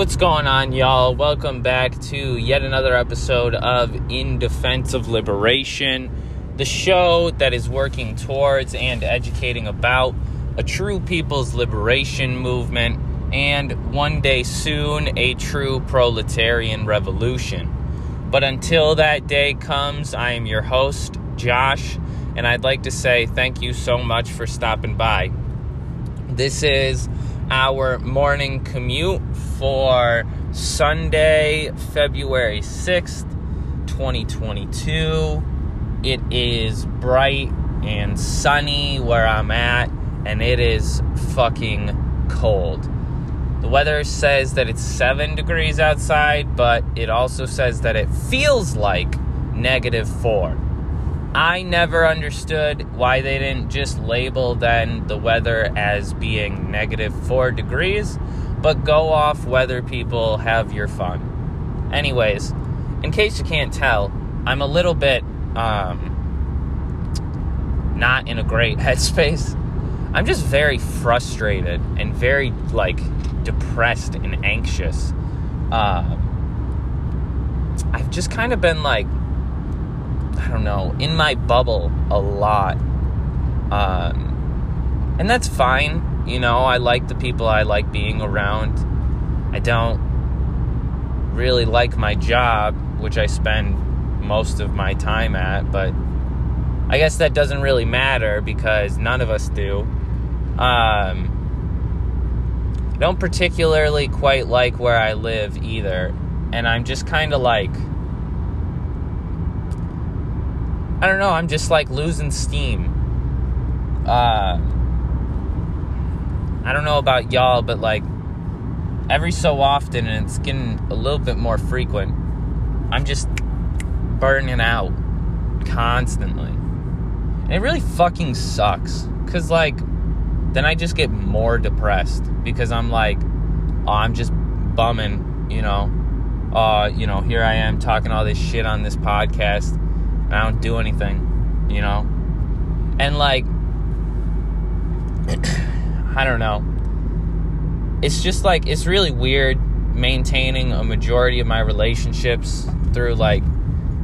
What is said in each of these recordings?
What's going on, y'all? Welcome back to yet another episode of In Defense of Liberation, the show that is working towards and educating about a true people's liberation movement and one day soon a true proletarian revolution. But until that day comes, I am your host, Josh, and I'd like to say thank you so much for stopping by. This is our morning commute for Sunday, February 6th, 2022. It is bright and sunny where I'm at, and it is fucking cold. The weather says that it's 7 degrees outside, but it also says that it feels like negative 4. I never understood why they didn't just label then the weather as being negative 4 degrees, but go off weather people have your fun. Anyways, in case you can't tell, I'm a little bit um not in a great headspace. I'm just very frustrated and very like depressed and anxious. Uh, I've just kind of been like I don't know, in my bubble a lot. Um, and that's fine. You know, I like the people I like being around. I don't really like my job, which I spend most of my time at, but I guess that doesn't really matter because none of us do. Um, I don't particularly quite like where I live either. And I'm just kind of like I don't know. I'm just like losing steam. Uh, I don't know about y'all, but like every so often, and it's getting a little bit more frequent, I'm just burning out constantly. And it really fucking sucks. Cause like, then I just get more depressed because I'm like, oh, I'm just bumming, you know. Uh, you know, here I am talking all this shit on this podcast I don't do anything, you know? And like, I don't know. It's just like, it's really weird maintaining a majority of my relationships through like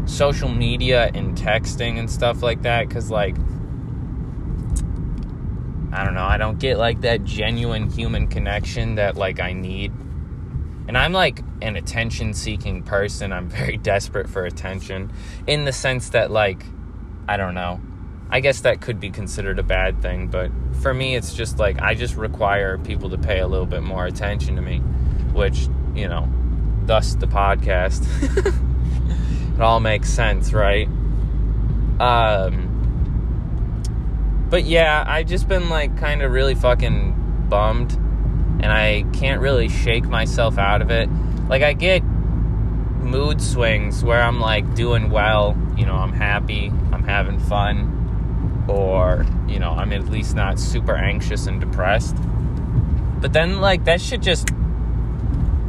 social media and texting and stuff like that. Cause like, I don't know, I don't get like that genuine human connection that like I need. And I'm like an attention seeking person. I'm very desperate for attention in the sense that, like, I don't know. I guess that could be considered a bad thing, but for me, it's just like I just require people to pay a little bit more attention to me, which, you know, thus the podcast. it all makes sense, right? Um, but yeah, I've just been like kind of really fucking bummed, and I can't really shake myself out of it like I get mood swings where I'm like doing well, you know, I'm happy, I'm having fun, or, you know, I'm at least not super anxious and depressed. But then, like, that shit just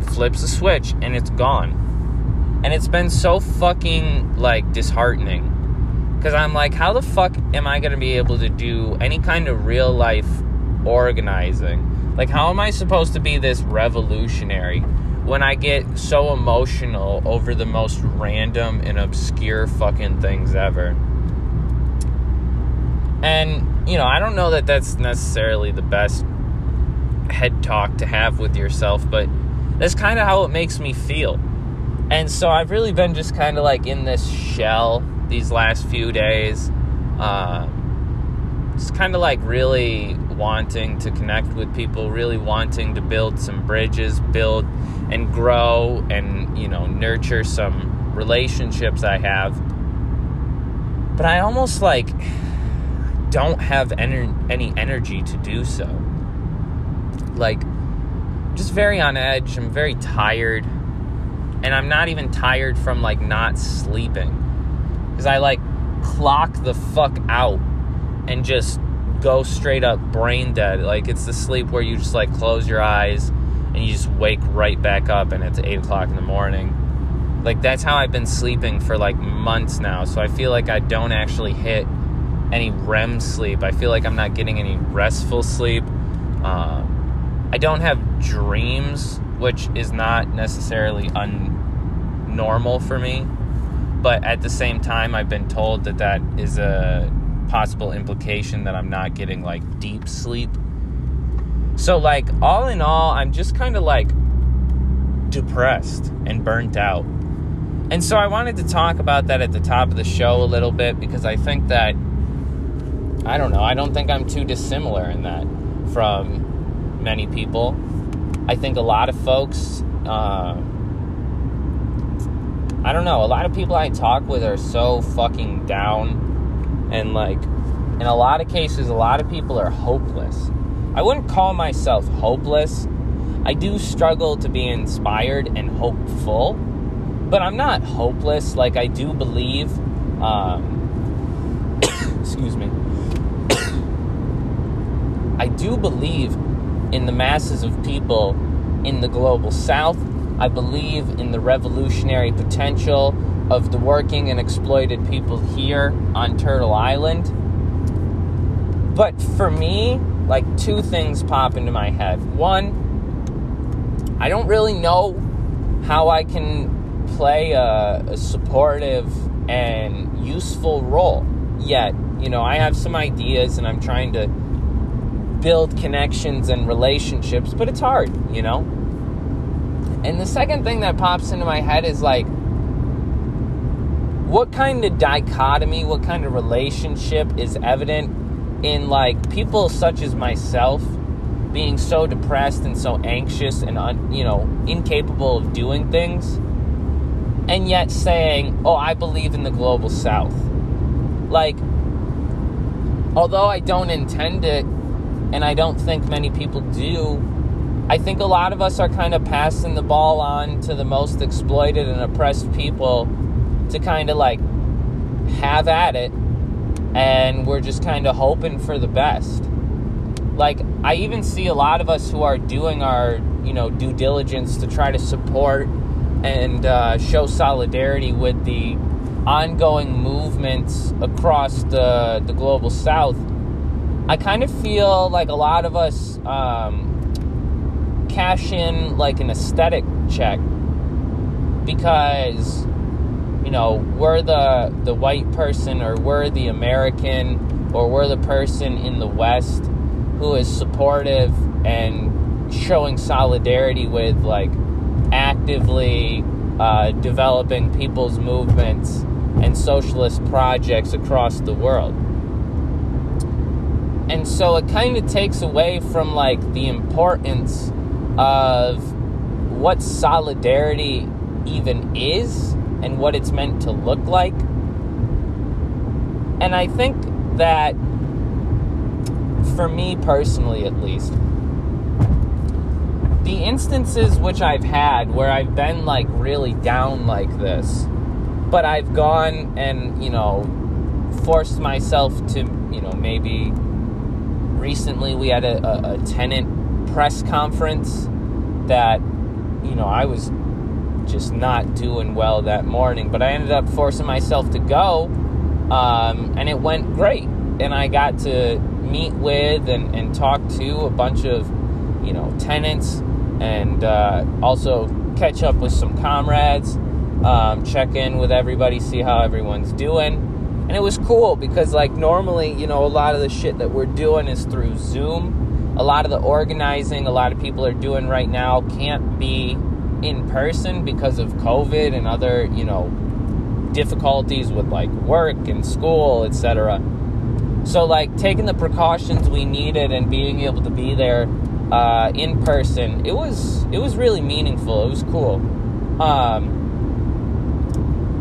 flips a switch and it's gone. And it's been so fucking, like, disheartening. Because I'm like, how the fuck am I going to be able to do any kind of real life organizing? Like, how am I supposed to be this revolutionary when I get so emotional over the most random and obscure fucking things ever. And, you know, I don't know that that's necessarily the best head talk to have with yourself, but that's kind of how it makes me feel. And so I've really been just kind of like in this shell these last few days. Uh, just kind of like really wanting to connect with people, really wanting to build some bridges, build and grow and, you know, nurture some relationships I have. But I almost like don't have ener- any energy to do so. Like, just very on edge. I'm very tired. And I'm not even tired from like not sleeping. Because I like clock the fuck out and just go straight up brain dead. Like it's the sleep where you just like close your eyes and you just wake right back up and it's eight o'clock in the morning. Like that's how I've been sleeping for like months now. So I feel like I don't actually hit any REM sleep. I feel like I'm not getting any restful sleep. Um, I don't have dreams which is not necessarily unnormal for me. But at the same time, I've been told that that is a possible implication that I'm not getting like deep sleep. So, like, all in all, I'm just kind of like depressed and burnt out. And so I wanted to talk about that at the top of the show a little bit because I think that, I don't know, I don't think I'm too dissimilar in that from many people. I think a lot of folks, uh, I don't know, a lot of people I talk with are so fucking down and like, in a lot of cases, a lot of people are hopeless. I wouldn't call myself hopeless. I do struggle to be inspired and hopeful, but I'm not hopeless. Like, I do believe, um, excuse me, I do believe in the masses of people in the global south. I believe in the revolutionary potential of the working and exploited people here on Turtle Island. But for me, like two things pop into my head. One, I don't really know how I can play a, a supportive and useful role yet. You know, I have some ideas and I'm trying to build connections and relationships, but it's hard, you know? And the second thing that pops into my head is like, what kind of dichotomy, what kind of relationship is evident in like people such as myself being so depressed and so anxious and un, you know incapable of doing things and yet saying oh i believe in the global south like although i don't intend it and I don't think many people do. I think a lot of us are kind of passing the ball on to the most exploited and oppressed people to kind of like have at it, and we're just kind of hoping for the best. Like, I even see a lot of us who are doing our, you know, due diligence to try to support and uh, show solidarity with the ongoing movements across the, the global south I kind of feel like a lot of us um, cash in like an aesthetic check because you know we're the the white person or we're the American or we're the person in the West who is supportive and showing solidarity with like actively uh, developing people's movements and socialist projects across the world. And so it kind of takes away from like the importance of what solidarity even is and what it's meant to look like. And I think that for me personally at least, the instances which I've had where I've been like really down like this, but I've gone and, you know, forced myself to, you know, maybe recently we had a, a, a tenant press conference that, you know, I was just not doing well that morning, but I ended up forcing myself to go, um, and it went great. And I got to meet with and, and talk to a bunch of, you know, tenants and uh, also catch up with some comrades, um, check in with everybody, see how everyone's doing. And it was cool because, like, normally, you know, a lot of the shit that we're doing is through Zoom. A lot of the organizing a lot of people are doing right now can't be in person because of COVID and other, you know, difficulties with like work and school, etc. So, like, taking the precautions we needed and being able to be there uh, in person, it was it was really meaningful. It was cool. Um,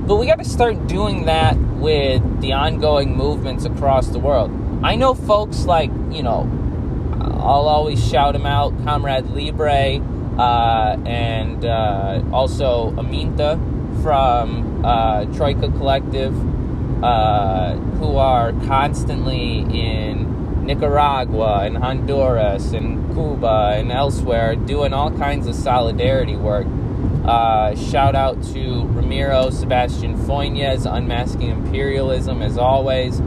but we got to start doing that with the ongoing movements across the world. I know folks like, you know, I'll always shout them out Comrade Libre uh, and uh, also Aminta from uh, Troika Collective, uh, who are constantly in Nicaragua and Honduras and Cuba and elsewhere doing all kinds of solidarity work. Uh, shout out to Ramiro Sebastian Fúnez, Unmasking Imperialism, as always,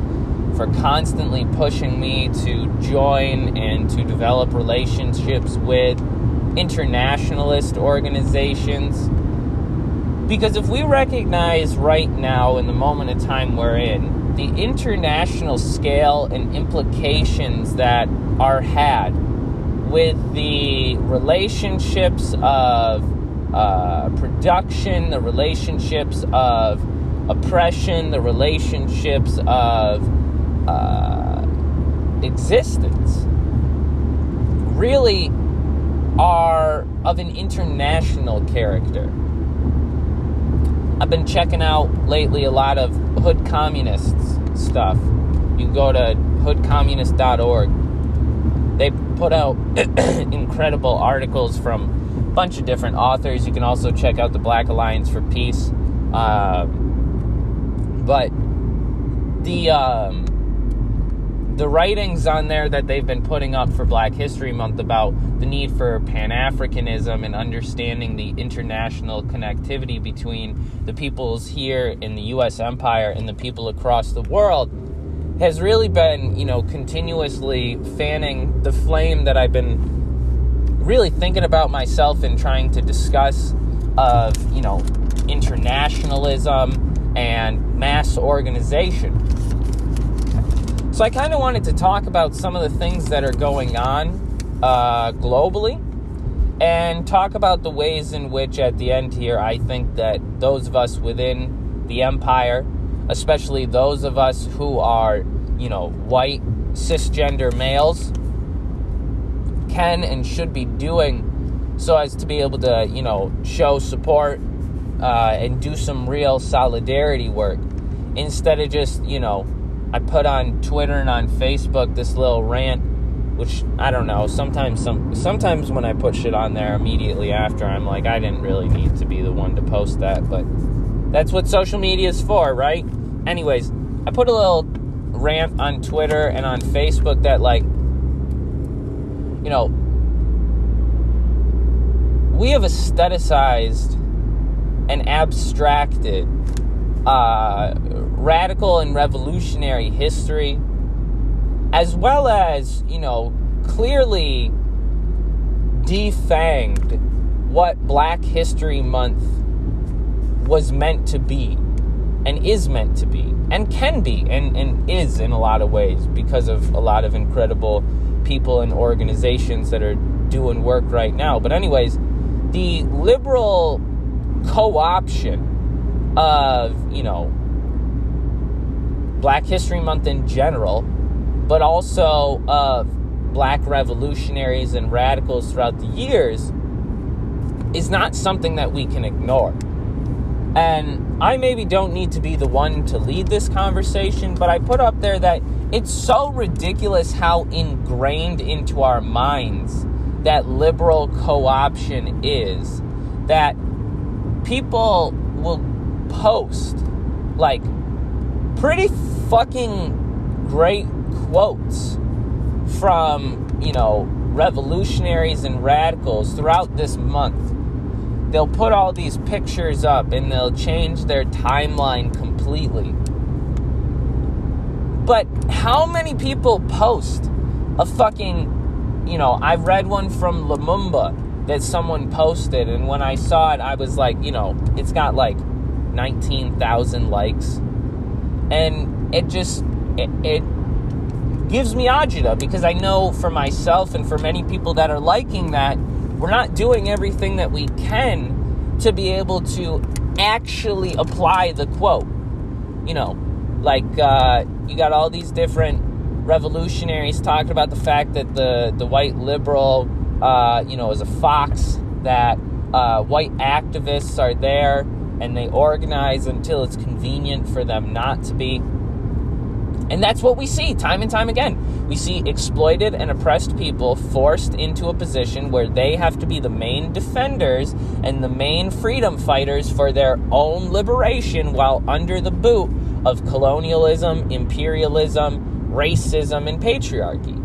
for constantly pushing me to join and to develop relationships with internationalist organizations. Because if we recognize right now, in the moment of time we're in, the international scale and implications that are had with the relationships of uh, production, the relationships of oppression, the relationships of uh, existence, really are of an international character. I've been checking out lately a lot of hood communists stuff. You go to hoodcommunist.org. They put out incredible articles from a bunch of different authors. You can also check out the Black Alliance for Peace. Uh, but the um, the writings on there that they've been putting up for Black History Month about the need for Pan Africanism and understanding the international connectivity between the peoples here in the U.S. empire and the people across the world has really been, you know, continuously fanning the flame that I've been really thinking about myself and trying to discuss of, you know, internationalism and mass organization so I kind of wanted to talk about some of the things that are going on uh, globally and talk about the ways in which, at the end here, I think that those of us within the empire, especially those of us who are, you know, white, cisgender males, can and should be doing so as to be able to, you know, show support uh, and do some real solidarity work instead of just, you know, I put on Twitter and on Facebook this little rant, which I don't know. Sometimes some sometimes when I put shit on there immediately after, I'm like, I didn't really need to be the one to post that, but that's what social media is for, right? Anyways, I put a little rant on Twitter and on Facebook that like, you know, we have aestheticized and abstracted uh, radical and revolutionary history, as well as, you know, clearly defanged what Black History Month was meant to be and is meant to be and can be and, and is in a lot of ways because of a lot of incredible people and organizations that are doing work right now. But, anyways, the liberal co option of, you know, Black History Month in general, but also of black revolutionaries and radicals throughout the years, is not something that we can ignore. And I maybe don't need to be the one to lead this conversation, but I put up there that it's so ridiculous how ingrained into our minds that liberal co option is that people will post like pretty fucking great quotes from, you know, revolutionaries and radicals throughout this month. They'll put all these pictures up and they'll change their timeline completely. But how many people post a fucking, you know, I read one from Lumumba that someone posted, and when I saw it, I was like, you know, it's got like 19,000 likes and it just it, it gives me agita because I know for myself and for many people that are liking that we're not doing everything that we can to be able to actually apply the quote. You know, like uh, you got all these different revolutionaries talking about the fact that the the white liberal, uh, you know, is a fox. That uh, white activists are there and they organize until it's convenient for them not to be. And that's what we see time and time again. We see exploited and oppressed people forced into a position where they have to be the main defenders and the main freedom fighters for their own liberation while under the boot of colonialism, imperialism, racism, and patriarchy.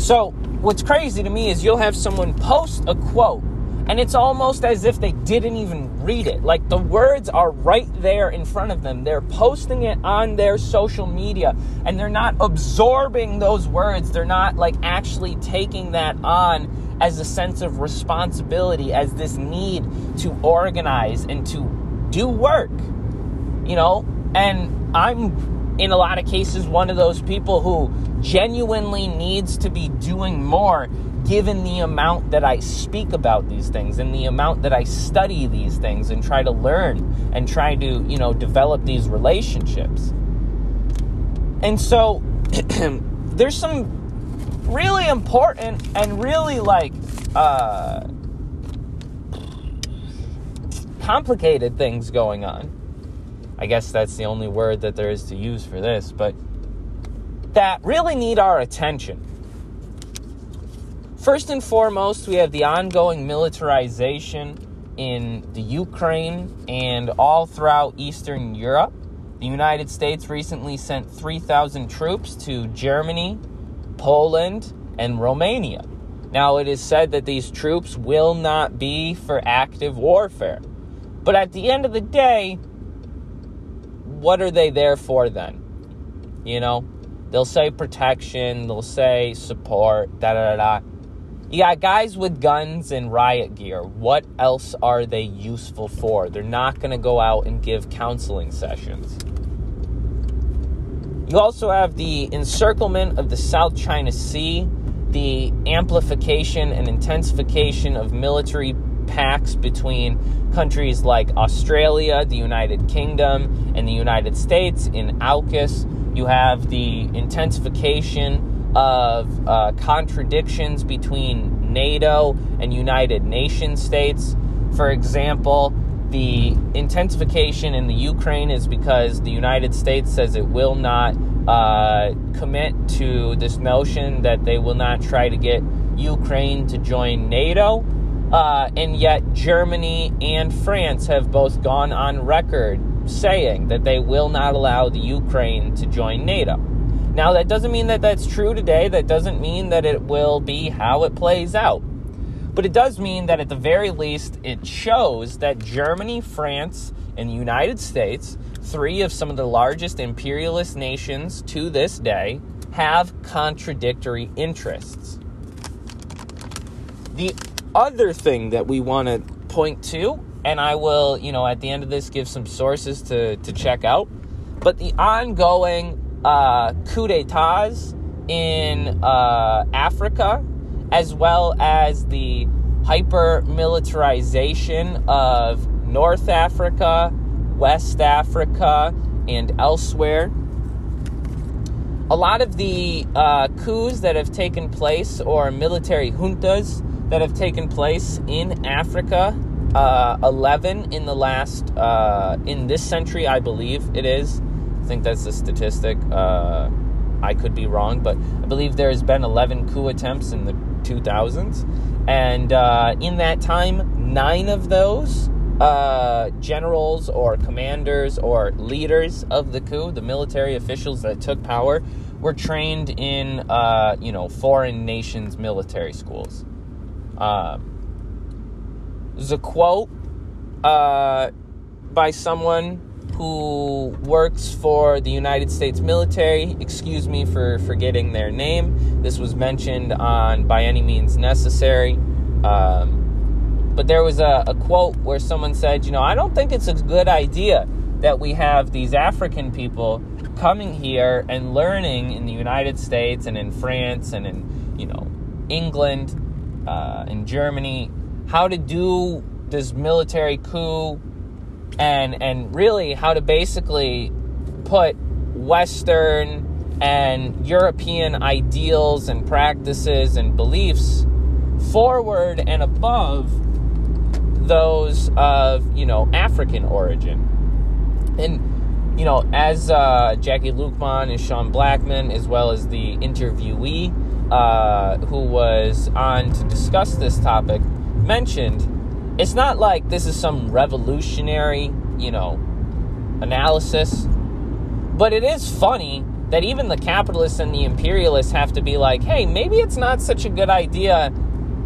So, what's crazy to me is you'll have someone post a quote and it's almost as if they didn't even read it. Like the words are right there in front of them. They're posting it on their social media and they're not absorbing those words. They're not like actually taking that on as a sense of responsibility, as this need to organize and to do work. You know, and I'm in a lot of cases one of those people who genuinely needs to be doing more given the amount that I speak about these things and the amount that I study these things and try to learn and try to, you know, develop these relationships. And so there's some really important and really like uh, complicated things going on. I guess that's the only word that there is to use for this, but that really need our attention. First and foremost, we have the ongoing militarization in the Ukraine and all throughout Eastern Europe. The United States recently sent 3,000 troops to Germany, Poland, and Romania. Now, it is said that these troops will not be for active warfare. But at the end of the day, what are they there for then? You know, they'll say protection, they'll say support, da da da. You got guys with guns and riot gear. What else are they useful for? They're not going to go out and give counseling sessions. You also have the encirclement of the South China Sea, the amplification and intensification of military pacts between countries like Australia, the United Kingdom, and the United States in AUKUS. You have the intensification of uh, contradictions between NATO and United Nation states. For example, the intensification in the Ukraine is because the United States says it will not uh, commit to this notion that they will not try to get Ukraine to join NATO. Uh, and yet, Germany and France have both gone on record saying that they will not allow the Ukraine to join NATO. Now, that doesn't mean that that's true today. That doesn't mean that it will be how it plays out. But it does mean that at the very least, it shows that Germany, France, and the United States, three of some of the largest imperialist nations to this day, have contradictory interests. The other thing that we want to point to, and I will, you know, at the end of this give some sources to, to check out, but the ongoing uh, coup d'etats in uh, Africa as well as the hyper militarization of North Africa, West Africa, and elsewhere. A lot of the uh, coups that have taken place, or military juntas that have taken place in Africa, uh, 11 in the last, uh, in this century, I believe it is. I think that's the statistic. Uh, I could be wrong, but I believe there has been 11 coup attempts in the 2000s. And uh, in that time, nine of those uh, generals or commanders or leaders of the coup, the military officials that took power, were trained in, uh, you know, foreign nations' military schools. Uh, there's a quote uh, by someone who works for the United States military. Excuse me for forgetting their name. This was mentioned on By Any Means Necessary. Um, but there was a, a quote where someone said, You know, I don't think it's a good idea that we have these African people coming here and learning in the United States and in France and in, you know, England, uh, in Germany, how to do this military coup and and really how to basically put Western and European ideals and practices and beliefs forward and above those of you know African origin. And you know, as uh, Jacquie Luqman and Sean Blackmon, as well as the interviewee uh, who was on to discuss this topic, mentioned it's not like this is some revolutionary, you know, analysis, but it is funny that even the capitalists and the imperialists have to be like, hey, maybe it's not such a good idea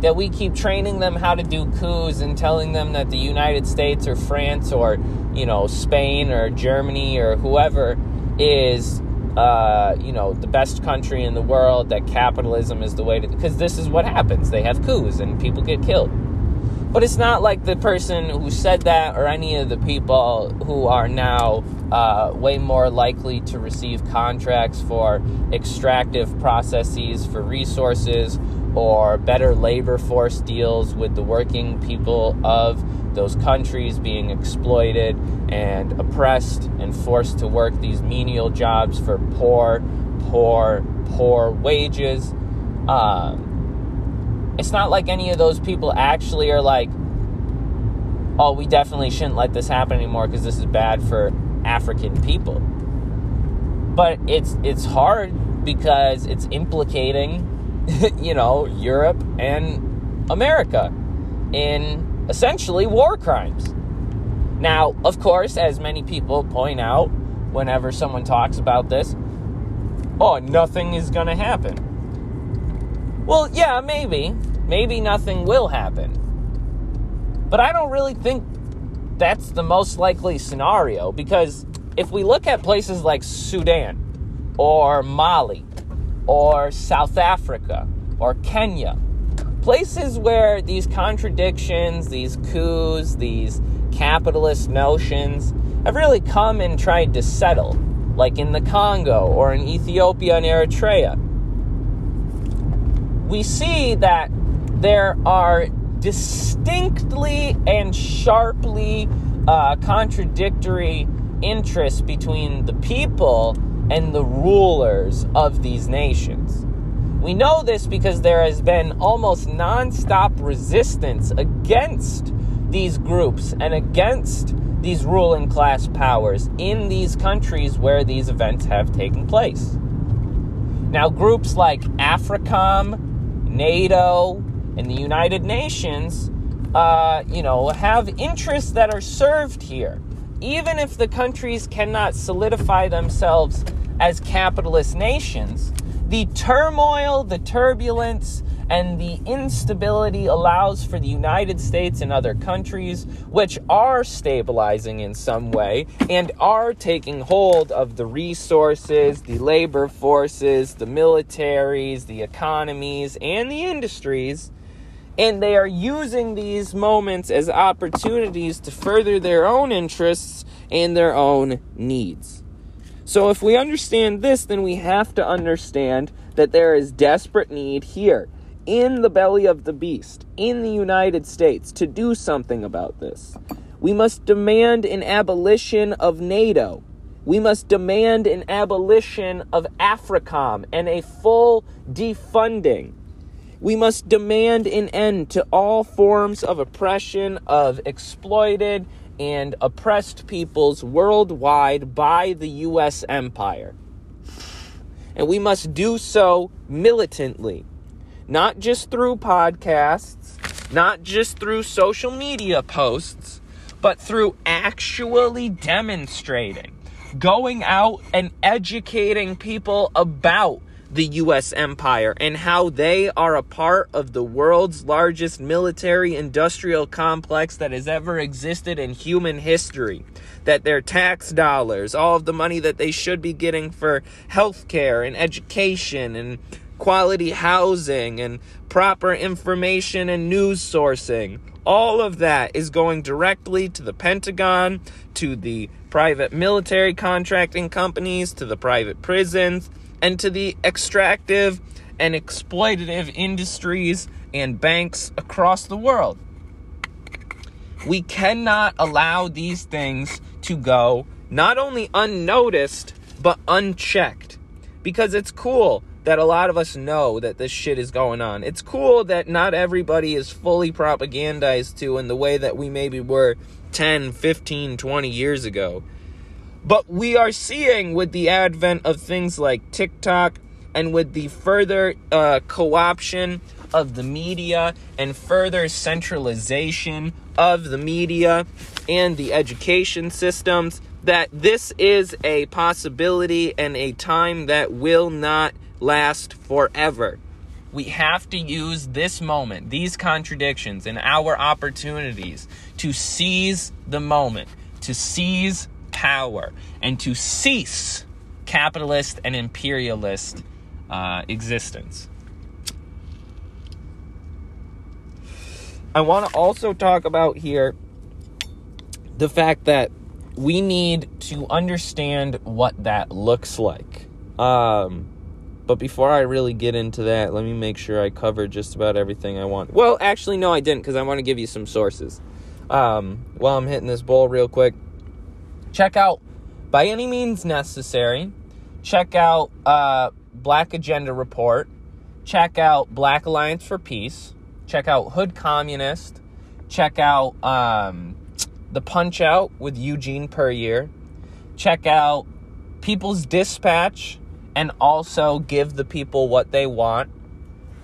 that we keep training them how to do coups and telling them that the United States or France or, you know, Spain or Germany or whoever is uh, you know, the best country in the world, that capitalism is the way to, because this is what happens. They have coups and people get killed. But it's not like the person who said that or any of the people who are now uh, way more likely to receive contracts for extractive processes for resources or better labor force deals with the working people of those countries being exploited and oppressed and forced to work these menial jobs for poor, poor, poor wages. Um, it's not like any of those people actually are like, oh, we definitely shouldn't let this happen anymore because this is bad for African people. But it's it's hard because it's implicating, you know, Europe and America in essentially war crimes. Now, of course, as many people point out whenever someone talks about this, oh, nothing is going to happen. Well, yeah, maybe. Maybe nothing will happen. But I don't really think that's the most likely scenario because if we look at places like Sudan or Mali or South Africa or Kenya, places where these contradictions, these coups, these capitalist notions have really come and tried to settle, like in the Congo or in Ethiopia and Eritrea we see that there are distinctly and sharply uh, contradictory interests between the people and the rulers of these nations. We know this because there has been almost nonstop resistance against these groups and against these ruling class powers in these countries where these events have taken place. Now, groups like AFRICOM, NATO, and the United Nations, uh, you know, have interests that are served here. Even if the countries cannot solidify themselves as capitalist nations, the turmoil, the turbulence, and the instability allows for the United States and other countries, which are stabilizing in some way and are taking hold of the resources, the labor forces, the militaries, the economies, and the industries. And they are using these moments as opportunities to further their own interests and their own needs. So, if we understand this, then we have to understand that there is desperate need here in the belly of the beast, in the United States, to do something about this. We must demand an abolition of NATO. We must demand an abolition of AFRICOM and a full defunding. We must demand an end to all forms of oppression of exploited and oppressed peoples worldwide by the U.S. empire. And we must do so militantly not just through podcasts, not just through social media posts, but through actually demonstrating, going out and educating people about the US empire and how they are a part of the world's largest military industrial complex that has ever existed in human history. That their tax dollars, all of the money that they should be getting for healthcare and education and quality housing and proper information and news sourcing. All of that is going directly to the Pentagon, to the private military contracting companies, to the private prisons, and to the extractive and exploitative industries and banks across the world. We cannot allow these things to go not only unnoticed, but unchecked. Because it's cool that a lot of us know that this shit is going on. It's cool that not everybody is fully propagandized to in the way that we maybe were 10, 15, 20 years ago. But we are seeing with the advent of things like TikTok and with the further uh, co option of the media and further centralization of the media and the education systems that this is a possibility and a time that will not last forever. We have to use this moment, these contradictions, and our opportunities to seize the moment, to seize power, and to cease capitalist and imperialist uh, existence. I want to also talk about here the fact that we need to understand what that looks like. Um, but before I really get into that, let me make sure I cover just about everything I want. Well, actually, no, I didn't because I want to give you some sources. Um, while I'm hitting this bowl real quick, check out By Any Means Necessary. Check out uh, Black Agenda Report. Check out Black Alliance for Peace. Check out Hood Communist. Check out um, The Punch Out with Eugene Puryear. Check out People's Dispatch and also give the people what they want.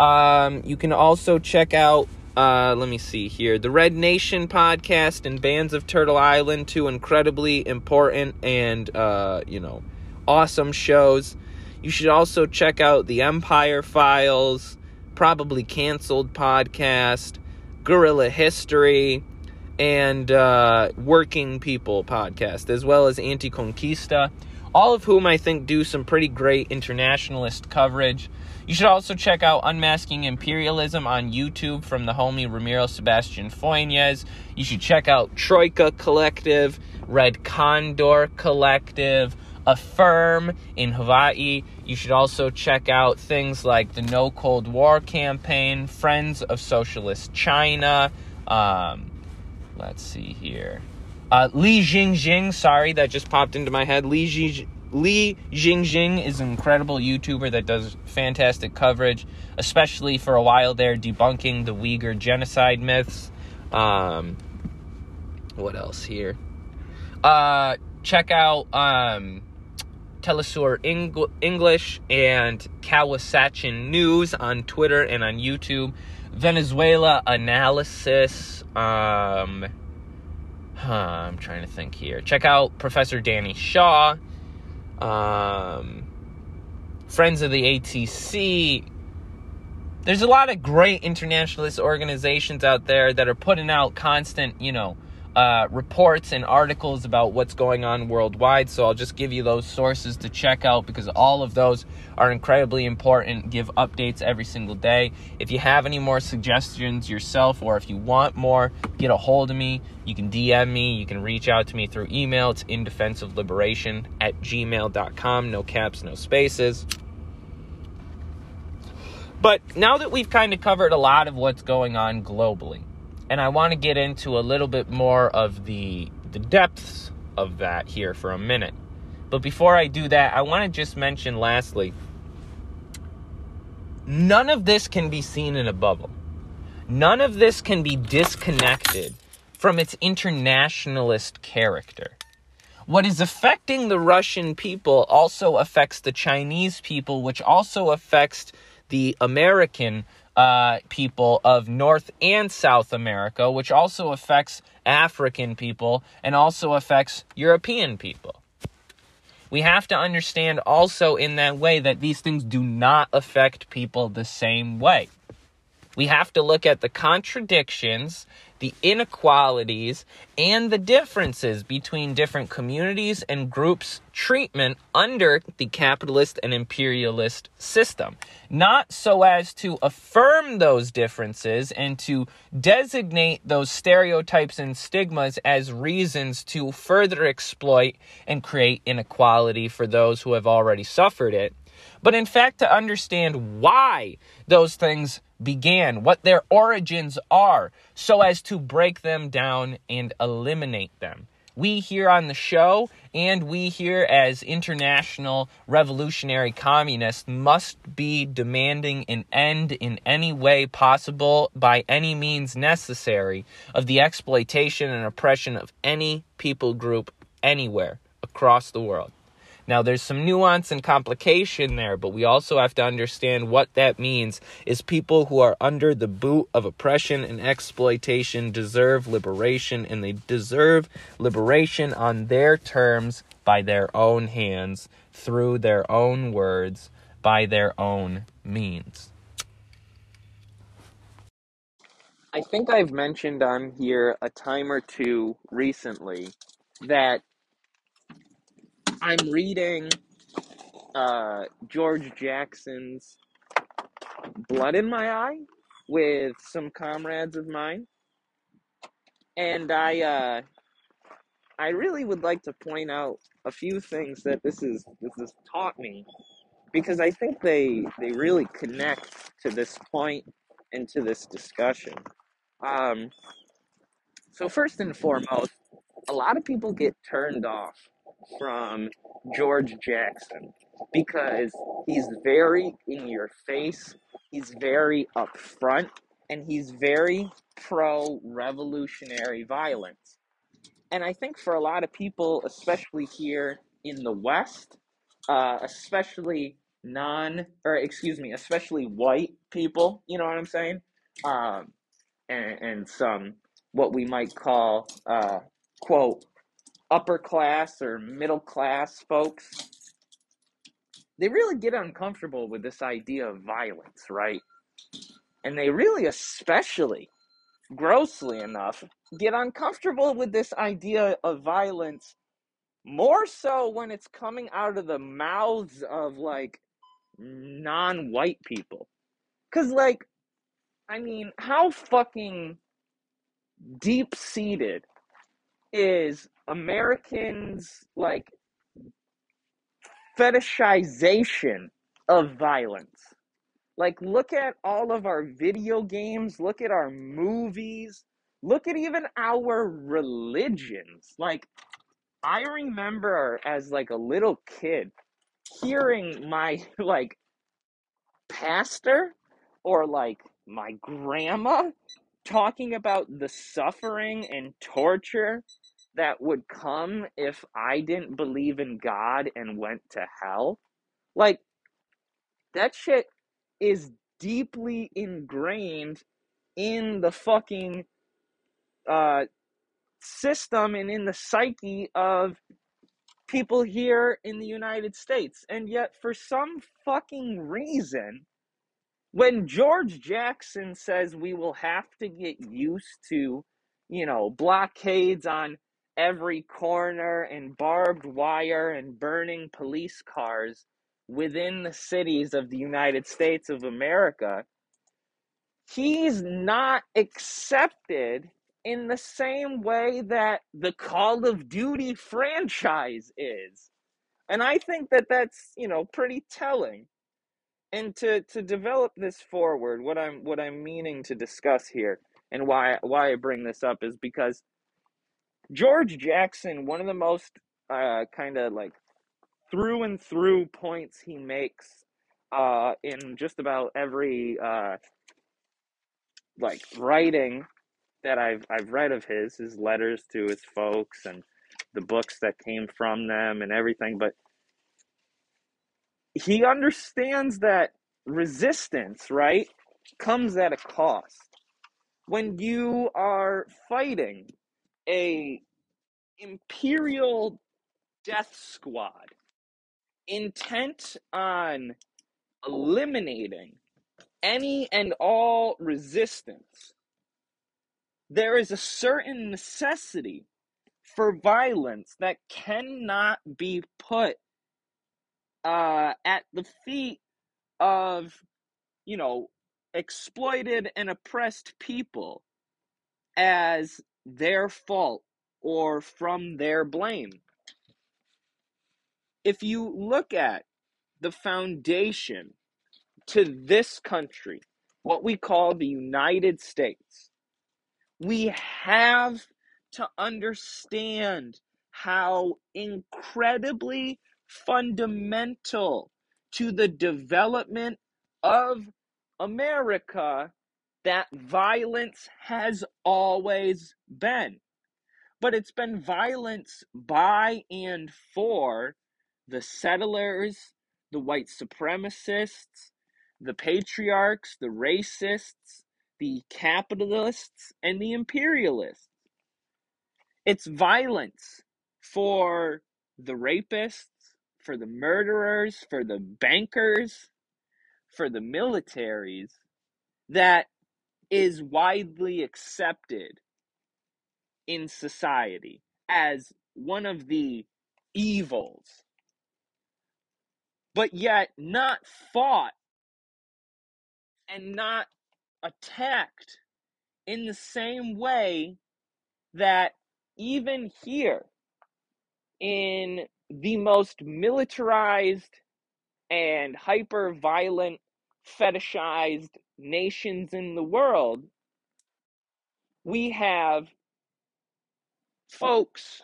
Um, you can also check out, uh, let me see here, the Red Nation podcast and Bands of Turtle Island, two incredibly important and, uh, you know, awesome shows. You should also check out the Empire Files, probably canceled podcast, Guerrilla History, and uh, Working People podcast, as well as Anti Conquista, all of whom I think do some pretty great internationalist coverage. You should also check out Unmasking Imperialism on YouTube from the homie Ramiro Sebastian Fúnez. You should check out Troika Collective, Red Condor Collective, Affirm in Hawaii. You should also check out things like the No Cold War campaign, Friends of Socialist China. Um, let's see here. Uh, Li Jingjing, sorry, that just popped into my head. Li, Ji, Li Jingjing is an incredible YouTuber that does fantastic coverage, especially for a while there debunking the Uyghur genocide myths. Um, what else here? Uh, check out um, Telesur Eng- English and Kawsachun News on Twitter and on YouTube. Venezuela analysis. Um, huh, I'm trying to think here. Check out Professor Danny Shaw. Um, Friends of the ATC. There's a lot of great internationalist organizations out there that are putting out constant, you know, uh, reports and articles about what's going on worldwide. So I'll just give you those sources to check out because all of those are incredibly important. Give updates every single day. If you have any more suggestions yourself or if you want more, get a hold of me. You can DM me. You can reach out to me through email. It's indefenseofliberation at gmail.com. No caps, no spaces. But now that we've kind of covered a lot of what's going on globally, and I want to get into a little bit more of the the depths of that here for a minute. But before I do that, I want to just mention lastly none of this can be seen in a bubble. None of this can be disconnected from its internationalist character. What is affecting the Russian people also affects the Chinese people, which also affects the American uh, people of North and South America, which also affects African people and also affects European people. We have to understand also in that way that these things do not affect people the same way. We have to look at the contradictions, the inequalities, and the differences between different communities and groups' treatment under the capitalist and imperialist system. Not so as to affirm those differences and to designate those stereotypes and stigmas as reasons to further exploit and create inequality for those who have already suffered it but in fact to understand why those things began, what their origins are, so as to break them down and eliminate them. We here on the show and we here as international revolutionary communists must be demanding an end in any way possible by any means necessary of the exploitation and oppression of any people group anywhere across the world. Now, there's some nuance and complication there, but we also have to understand what that means is people who are under the boot of oppression and exploitation deserve liberation, and they deserve liberation on their terms by their own hands, through their own words, by their own means. I think I've mentioned on here a time or two recently that I'm reading uh, George Jackson's Blood in My Eye with some comrades of mine, and I uh, I really would like to point out a few things that this is this has taught me because I think they they really connect to this point and to this discussion. Um, so first and foremost, a lot of people get turned off from George Jackson because he's very in your face, he's very upfront, and he's very pro revolutionary violence. And I think for a lot of people, especially here in the West, uh, especially non, or excuse me, especially white people, you know what I'm saying? Um, and, and some what we might call, uh, quote, upper class or middle class folks, they really get uncomfortable with this idea of violence, right? And they really, especially grossly enough, get uncomfortable with this idea of violence more so when it's coming out of the mouths of like non white people. Because, like, I mean, how fucking deep seated is Americans like fetishization of violence. Like, look at all of our video games, look at our movies, look at even our religions. Like, I remember as like a little kid hearing my like pastor or like my grandma talking about the suffering and torture that would come if I didn't believe in God and went to hell. Like, that shit is deeply ingrained in the fucking uh, system and in the psyche of people here in the United States. And yet, for some fucking reason, when George Jackson says we will have to get used to, you know, blockades on every corner and barbed wire and burning police cars within the cities of the United States of America, he's not accepted in the same way that the Call of Duty franchise is. And I think that that's, you know, pretty telling. And to to develop this forward, what I'm what I'm meaning to discuss here and why why I bring this up is because George Jackson, one of the most uh, kind of like through and through points he makes uh, in just about every uh, like writing that I've I've read of his, his letters to his folks and the books that came from them and everything, but he understands that resistance, right, comes at a cost. When you are fighting a imperial death squad intent on eliminating any and all resistance, there is a certain necessity for violence that cannot be put uh, at the feet of, you know, exploited and oppressed people as their fault or from their blame. If you look at the foundation to this country, what we call the United States, we have to understand how incredibly fundamental to the development of America that violence has always been. But it's been violence by and for the settlers, the white supremacists, the patriarchs, the racists, the capitalists, and the imperialists. It's violence for the rapists, for the murderers, for the bankers, for the militaries that is widely accepted in society as one of the evils. but yet not fought and not attacked in the same way that even here in the most militarized and hyper violent, fetishized nations in the world, we have folks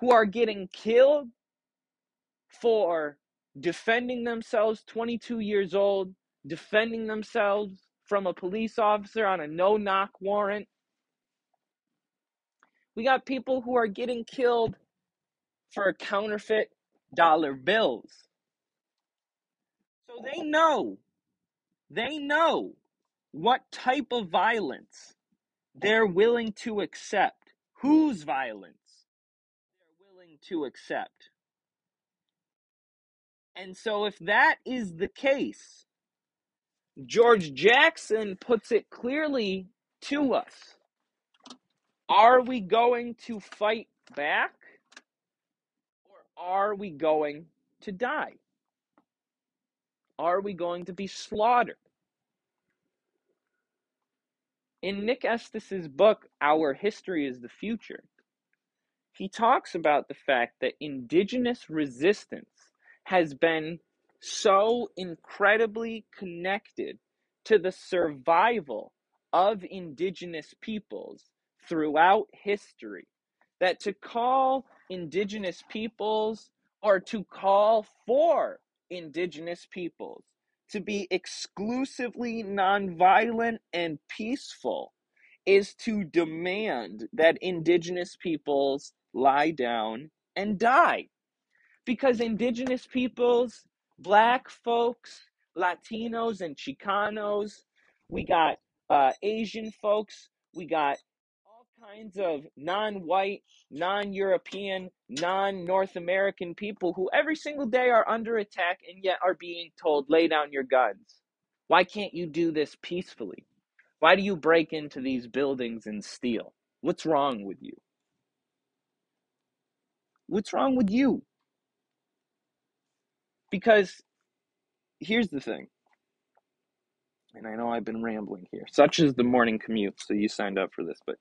who are getting killed for defending themselves, 22 years old, defending themselves from a police officer on a no knock warrant. We got people who are getting killed for counterfeit dollar bills. So they know, they know what type of violence they're willing to accept, whose violence they're willing to accept. And so, if that is the case, George Jackson puts it clearly to us. Are we going to fight back or are we going to die? Are we going to be slaughtered? In Nick Estes's book, Our History is the Future, he talks about the fact that indigenous resistance has been so incredibly connected to the survival of indigenous peoples throughout history that to call indigenous peoples or to call for indigenous peoples to be exclusively nonviolent and peaceful is to demand that indigenous peoples lie down and die. Because indigenous peoples, black folks, Latinos, and Chicanos, we got uh, Asian folks, we got all kinds of non white, non European, non North American people who every single day are under attack and yet are being told, lay down your guns. Why can't you do this peacefully? Why do you break into these buildings and steal? What's wrong with you? What's wrong with you? Because here's the thing, and I know I've been rambling here, such as the morning commute, so you signed up for this, but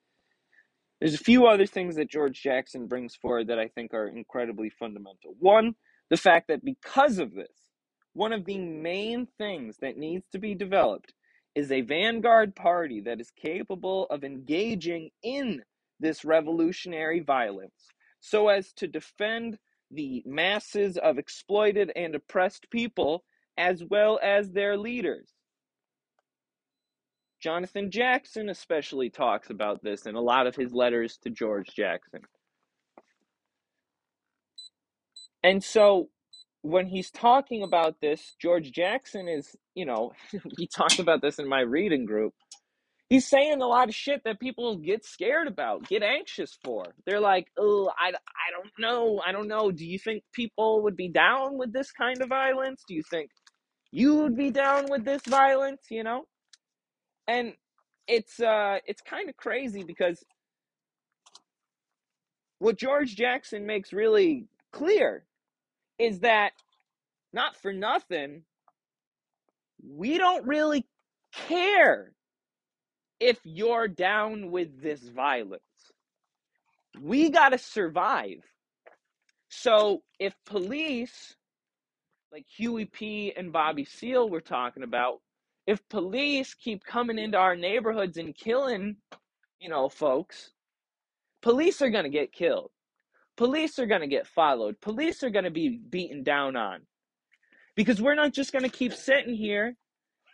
there's a few other things that George Jackson brings forward that I think are incredibly fundamental. One, the fact that because of this, one of the main things that needs to be developed is a vanguard party that is capable of engaging in this revolutionary violence so as to defend the masses of exploited and oppressed people as well as their leaders. Jonathan Jackson especially talks about this in a lot of his letters to George Jackson. And so when he's talking about this, George Jackson is, you know, he talked about this in my reading group. He's saying a lot of shit that people get scared about, get anxious for. They're like, oh, I, I don't know. I don't know. Do you think people would be down with this kind of violence? Do you think you would be down with this violence, you know? And it's uh it's kind of crazy because what George Jackson makes really clear is that not for nothing, we don't really care if you're down with this violence. We got to survive. So if police, like Huey P. and Bobby Seale were talking about, if police keep coming into our neighborhoods and killing, you know, folks, police are going to get killed. Police are going to get followed. Police are going to be beaten down on. Because we're not just going to keep sitting here.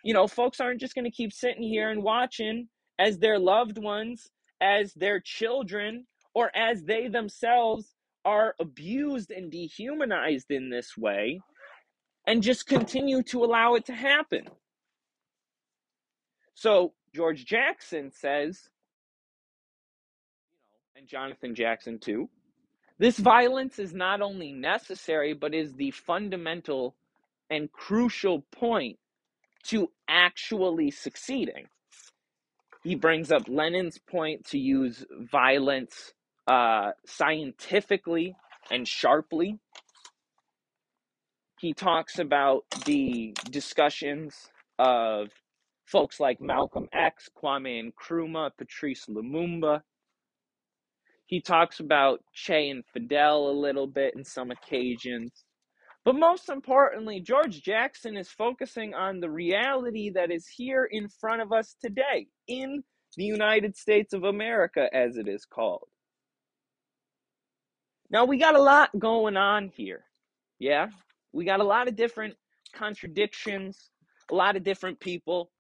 You know, folks aren't just going to keep sitting here and watching as their loved ones, as their children, or as they themselves are abused and dehumanized in this way and just continue to allow it to happen. So George Jackson says, and Jonathan Jackson too, this violence is not only necessary, but is the fundamental and crucial point to actually succeeding. He brings up Lenin's point to use violence uh, scientifically and sharply. He talks about the discussions of folks like Malcolm X, Kwame Nkrumah, Patrice Lumumba. He talks about Che and Fidel a little bit in some occasions. But most importantly, George Jackson is focusing on the reality that is here in front of us today in the United States of America, as it is called. Now, we got a lot going on here. Yeah? We got a lot of different contradictions, a lot of different people,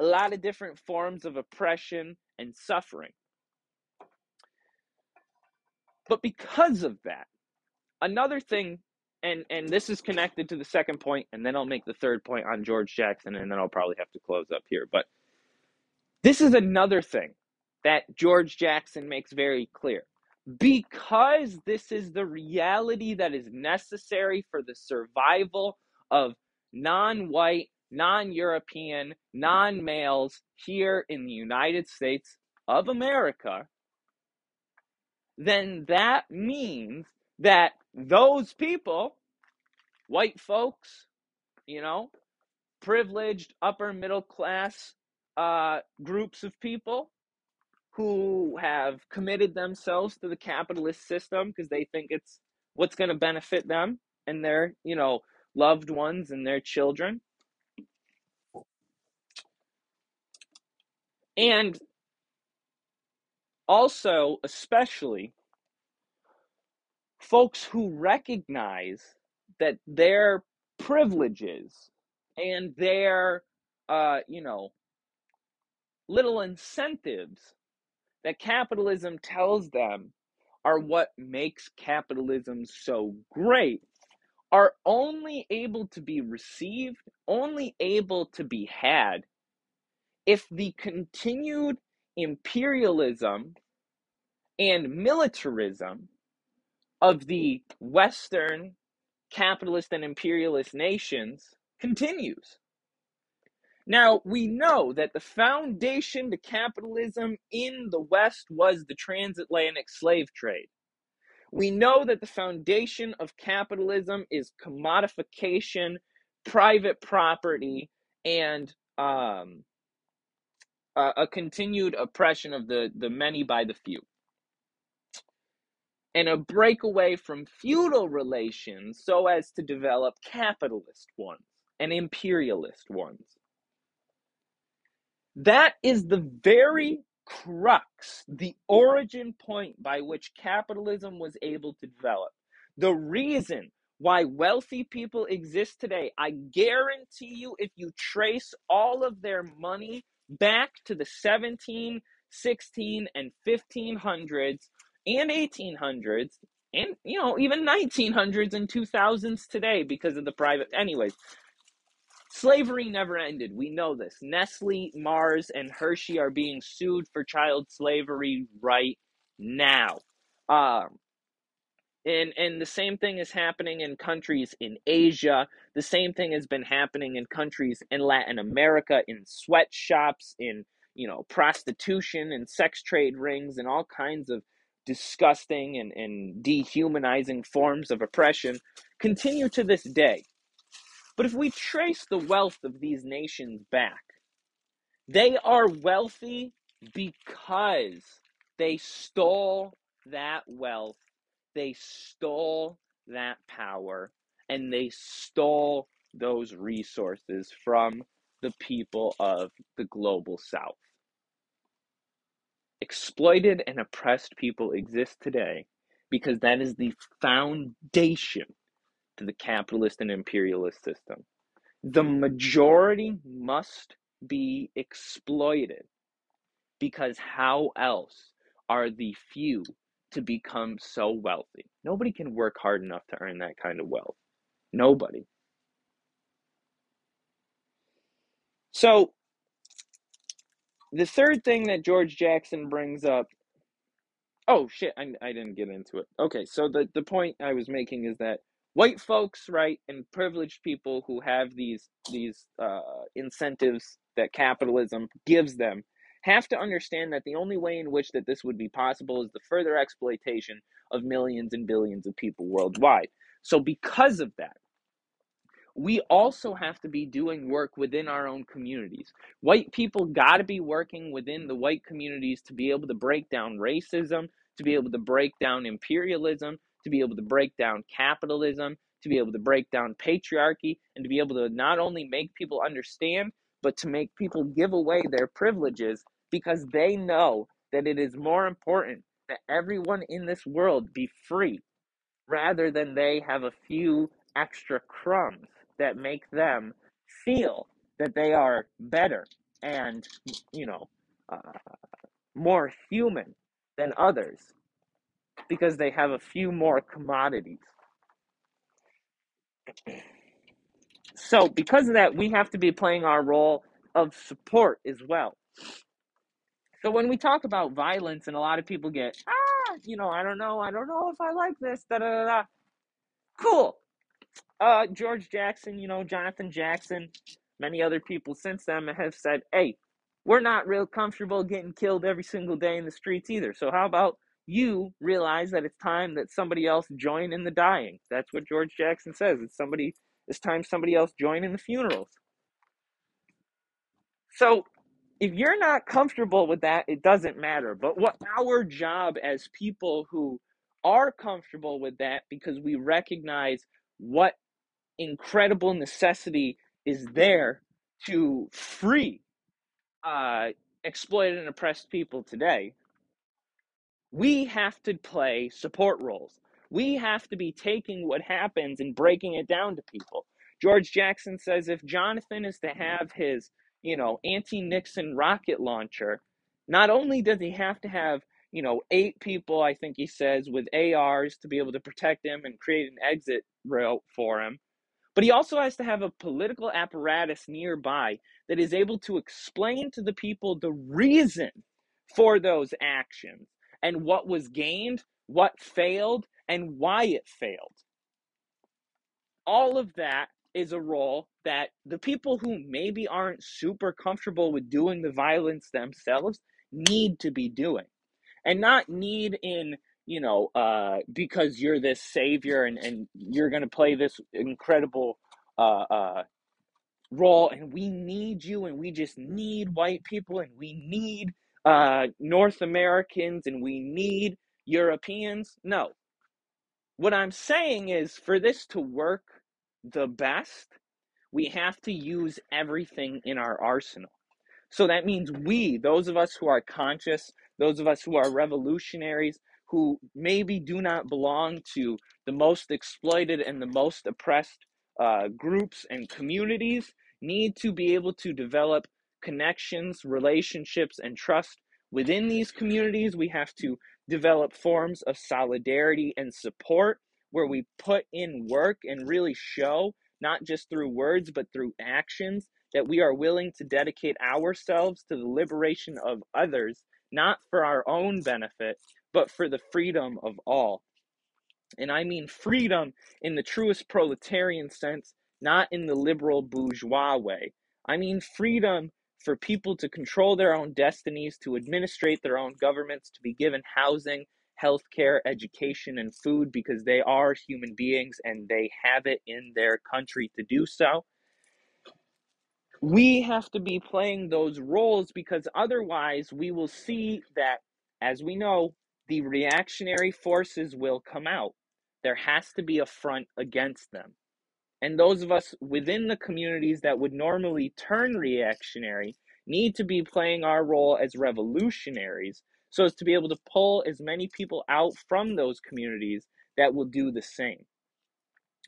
a lot of different forms of oppression and suffering. But because of that, another thing and and this is connected to the second point and then I'll make the third point on George Jackson and then I'll probably have to close up here, but this is another thing that George Jackson makes very clear. Because this is the reality that is necessary for the survival of non white, non European, non males here in the United States of America, then that means that those people, white folks, you know, privileged upper middle class uh, groups of people who have committed themselves to the capitalist system because they think it's what's going to benefit them and their, you know, loved ones and their children. And also, especially, folks who recognize that their privileges and their, uh, you know, little incentives that capitalism tells them are what makes capitalism so great are only able to be received, only able to be had if the continued imperialism and militarism of the Western capitalist and imperialist nations continues. Now, we know that the foundation to capitalism in the West was the transatlantic slave trade. We know that the foundation of capitalism is commodification, private property, and um, a, a continued oppression of the, the many by the few and a breakaway from feudal relations so as to develop capitalist ones and imperialist ones. That is the very crux, the origin point by which capitalism was able to develop. The reason why wealthy people exist today, I guarantee you, if you trace all of their money back to the 17, 16, and 1500s, and 1800s and you know even 1900s and 2000s today because of the private anyways. Slavery never ended. We know this. Nestle mars and hershey are being sued for child slavery right now. Um and and the same thing is happening in countries in asia the same thing has been happening in countries in latin america in sweatshops in you know prostitution and sex trade rings and all kinds of disgusting and, and dehumanizing forms of oppression continue to this day. But if we trace the wealth of these nations back, they are wealthy because they stole that wealth, they stole that power, and they stole those resources from the people of the global south. Exploited and oppressed people exist today because that is the foundation to the capitalist and imperialist system. The majority must be exploited because how else are the few to become so wealthy? Nobody can work hard enough to earn that kind of wealth. Nobody. So, the third thing that George Jackson brings up. Oh shit! I, I didn't get into it. Okay, so the the point I was making is that white folks, right, and privileged people who have these these uh, incentives that capitalism gives them have to understand that the only way in which that this would be possible is the further exploitation of millions and billions of people worldwide. So because of that, we also have to be doing work within our own communities. White people got to be working within the white communities to be able to break down racism, to be able to break down imperialism, to be able to break down capitalism, to be able to break down patriarchy, and to be able to not only make people understand, but to make people give away their privileges because they know that it is more important that everyone in this world be free rather than they have a few extra crumbs that make them feel that they are better and, you know, uh, more human than others because they have a few more commodities. So, because of that, we have to be playing our role of support as well. So, when we talk about violence, and a lot of people get, ah, you know, I don't know, I don't know if I like this, da da da da. Cool. Uh, George Jackson, you know, Jonathan Jackson, many other people since then have said, hey, we're not real comfortable getting killed every single day in the streets either. So how about you realize that it's time that somebody else join in the dying? That's what George Jackson says. It's somebody it's time somebody else join in the funerals. So if you're not comfortable with that, it doesn't matter. But what our job as people who are comfortable with that because we recognize what incredible necessity is there to free uh, exploited and oppressed people today, we have to play support roles. We have to be taking what happens and breaking it down to people. George Jackson says if Jonathan is to have his, you know, anti-Nixon rocket launcher, not only does he have to have, you know, eight people, I think he says, with ARs to be able to protect him and create an exit route for him, but he also has to have a political apparatus nearby that is able to explain to the people the reason for those actions and what was gained, what failed, and why it failed. All of that is a role that the people who maybe aren't super comfortable with doing the violence themselves need to be doing. And not need in you know, uh, because you're this savior and, and you're going to play this incredible uh, uh, role, and we need you, and we just need white people, and we need uh, North Americans, and we need Europeans. No. What I'm saying is for this to work the best, we have to use everything in our arsenal. So that means we, those of us who are conscious, those of us who are revolutionaries, who maybe do not belong to the most exploited and the most oppressed uh, groups and communities, need to be able to develop connections, relationships, and trust within these communities. We have to develop forms of solidarity and support where we put in work and really show, not just through words, but through actions, that we are willing to dedicate ourselves to the liberation of others, not for our own benefit, but for the freedom of all. And I mean freedom in the truest proletarian sense, not in the liberal bourgeois way. I mean freedom for people to control their own destinies, to administrate their own governments, to be given housing, healthcare, education, and food because they are human beings and they have it in their country to do so. We have to be playing those roles because otherwise we will see that as we know the reactionary forces will come out. There has to be a front against them and those of us within the communities that would normally turn reactionary need to be playing our role as revolutionaries so as to be able to pull as many people out from those communities that will do the same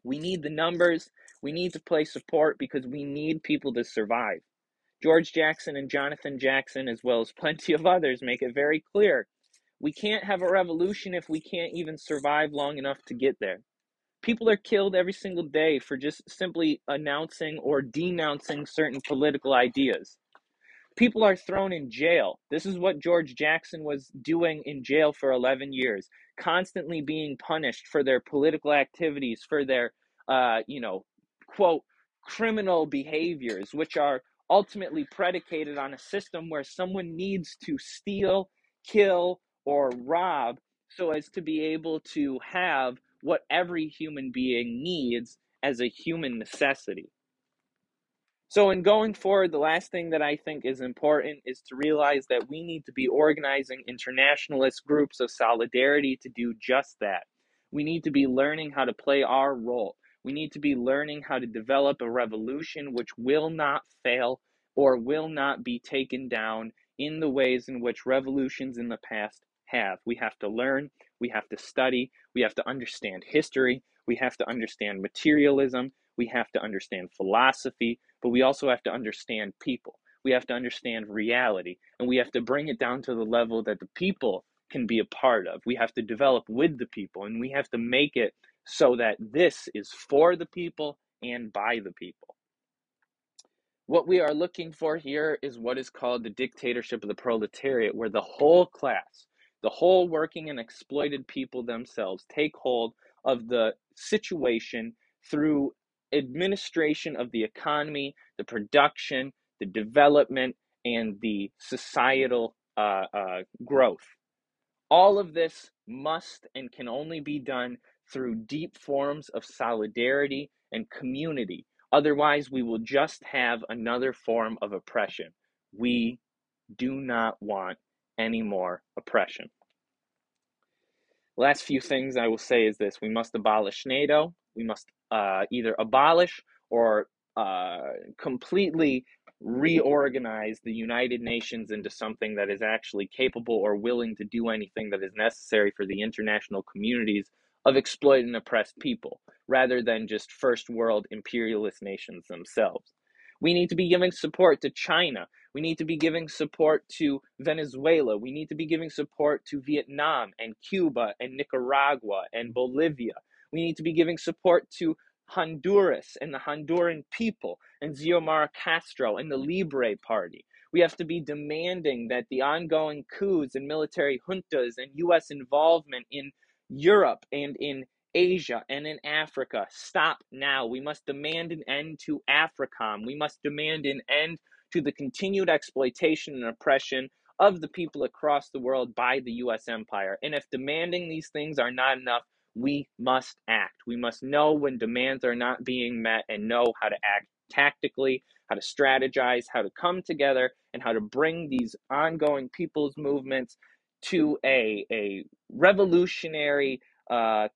we need the numbers. We need to play support because we need people to survive. George Jackson and Jonathan Jackson, as well as plenty of others, make it very clear we can't have a revolution if we can't even survive long enough to get there. People are killed every single day for just simply announcing or denouncing certain political ideas. People are thrown in jail. This is what George Jackson was doing in jail for 11 years, constantly being punished for their political activities, for their, uh, you know, quote, criminal behaviors, which are ultimately predicated on a system where someone needs to steal, kill, or rob so as to be able to have what every human being needs as a human necessity. So, in going forward, the last thing that I think is important is to realize that we need to be organizing internationalist groups of solidarity to do just that. We need to be learning how to play our role. We need to be learning how to develop a revolution which will not fail or will not be taken down in the ways in which revolutions in the past have. We have to learn, we have to study, we have to understand history, we have to understand materialism, we have to understand philosophy, but we also have to understand people. We have to understand reality, and we have to bring it down to the level that the people can be a part of. We have to develop with the people, and we have to make it so that this is for the people and by the people. What we are looking for here is what is called the dictatorship of the proletariat, where the whole class, the whole working and exploited people themselves take hold of the situation through administration of the economy, the production, the development, and the societal uh, uh, growth. All of this must and can only be done through deep forms of solidarity and community. Otherwise, we will just have another form of oppression. We do not want any more oppression. Last few things I will say is this we must abolish NATO. We must uh, either abolish or uh, completely reorganize the United Nations into something that is actually capable or willing to do anything that is necessary for the international communities of exploited and oppressed people, rather than just first world imperialist nations themselves. We need to be giving support to China. We need to be giving support to Venezuela. We need to be giving support to Vietnam and Cuba and Nicaragua and Bolivia. We need to be giving support to Honduras and the Honduran people and Xiomara Castro and the Libre Party. We have to be demanding that the ongoing coups and military juntas and U.S. involvement in Europe and in Asia and in Africa stop now. We must demand an end to AFRICOM. We must demand an end to the continued exploitation and oppression of the people across the world by the U.S. empire. And if demanding these things are not enough, we must act. We must know when demands are not being met and know how to act tactically, how to strategize, how to come together, and how to bring these ongoing people's movements to a, a revolutionary uh,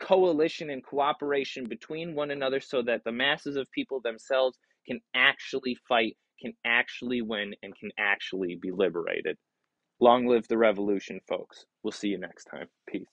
coalition and cooperation between one another so that the masses of people themselves can actually fight, can actually win, and can actually be liberated. Long live the revolution, folks. We'll see you next time. Peace.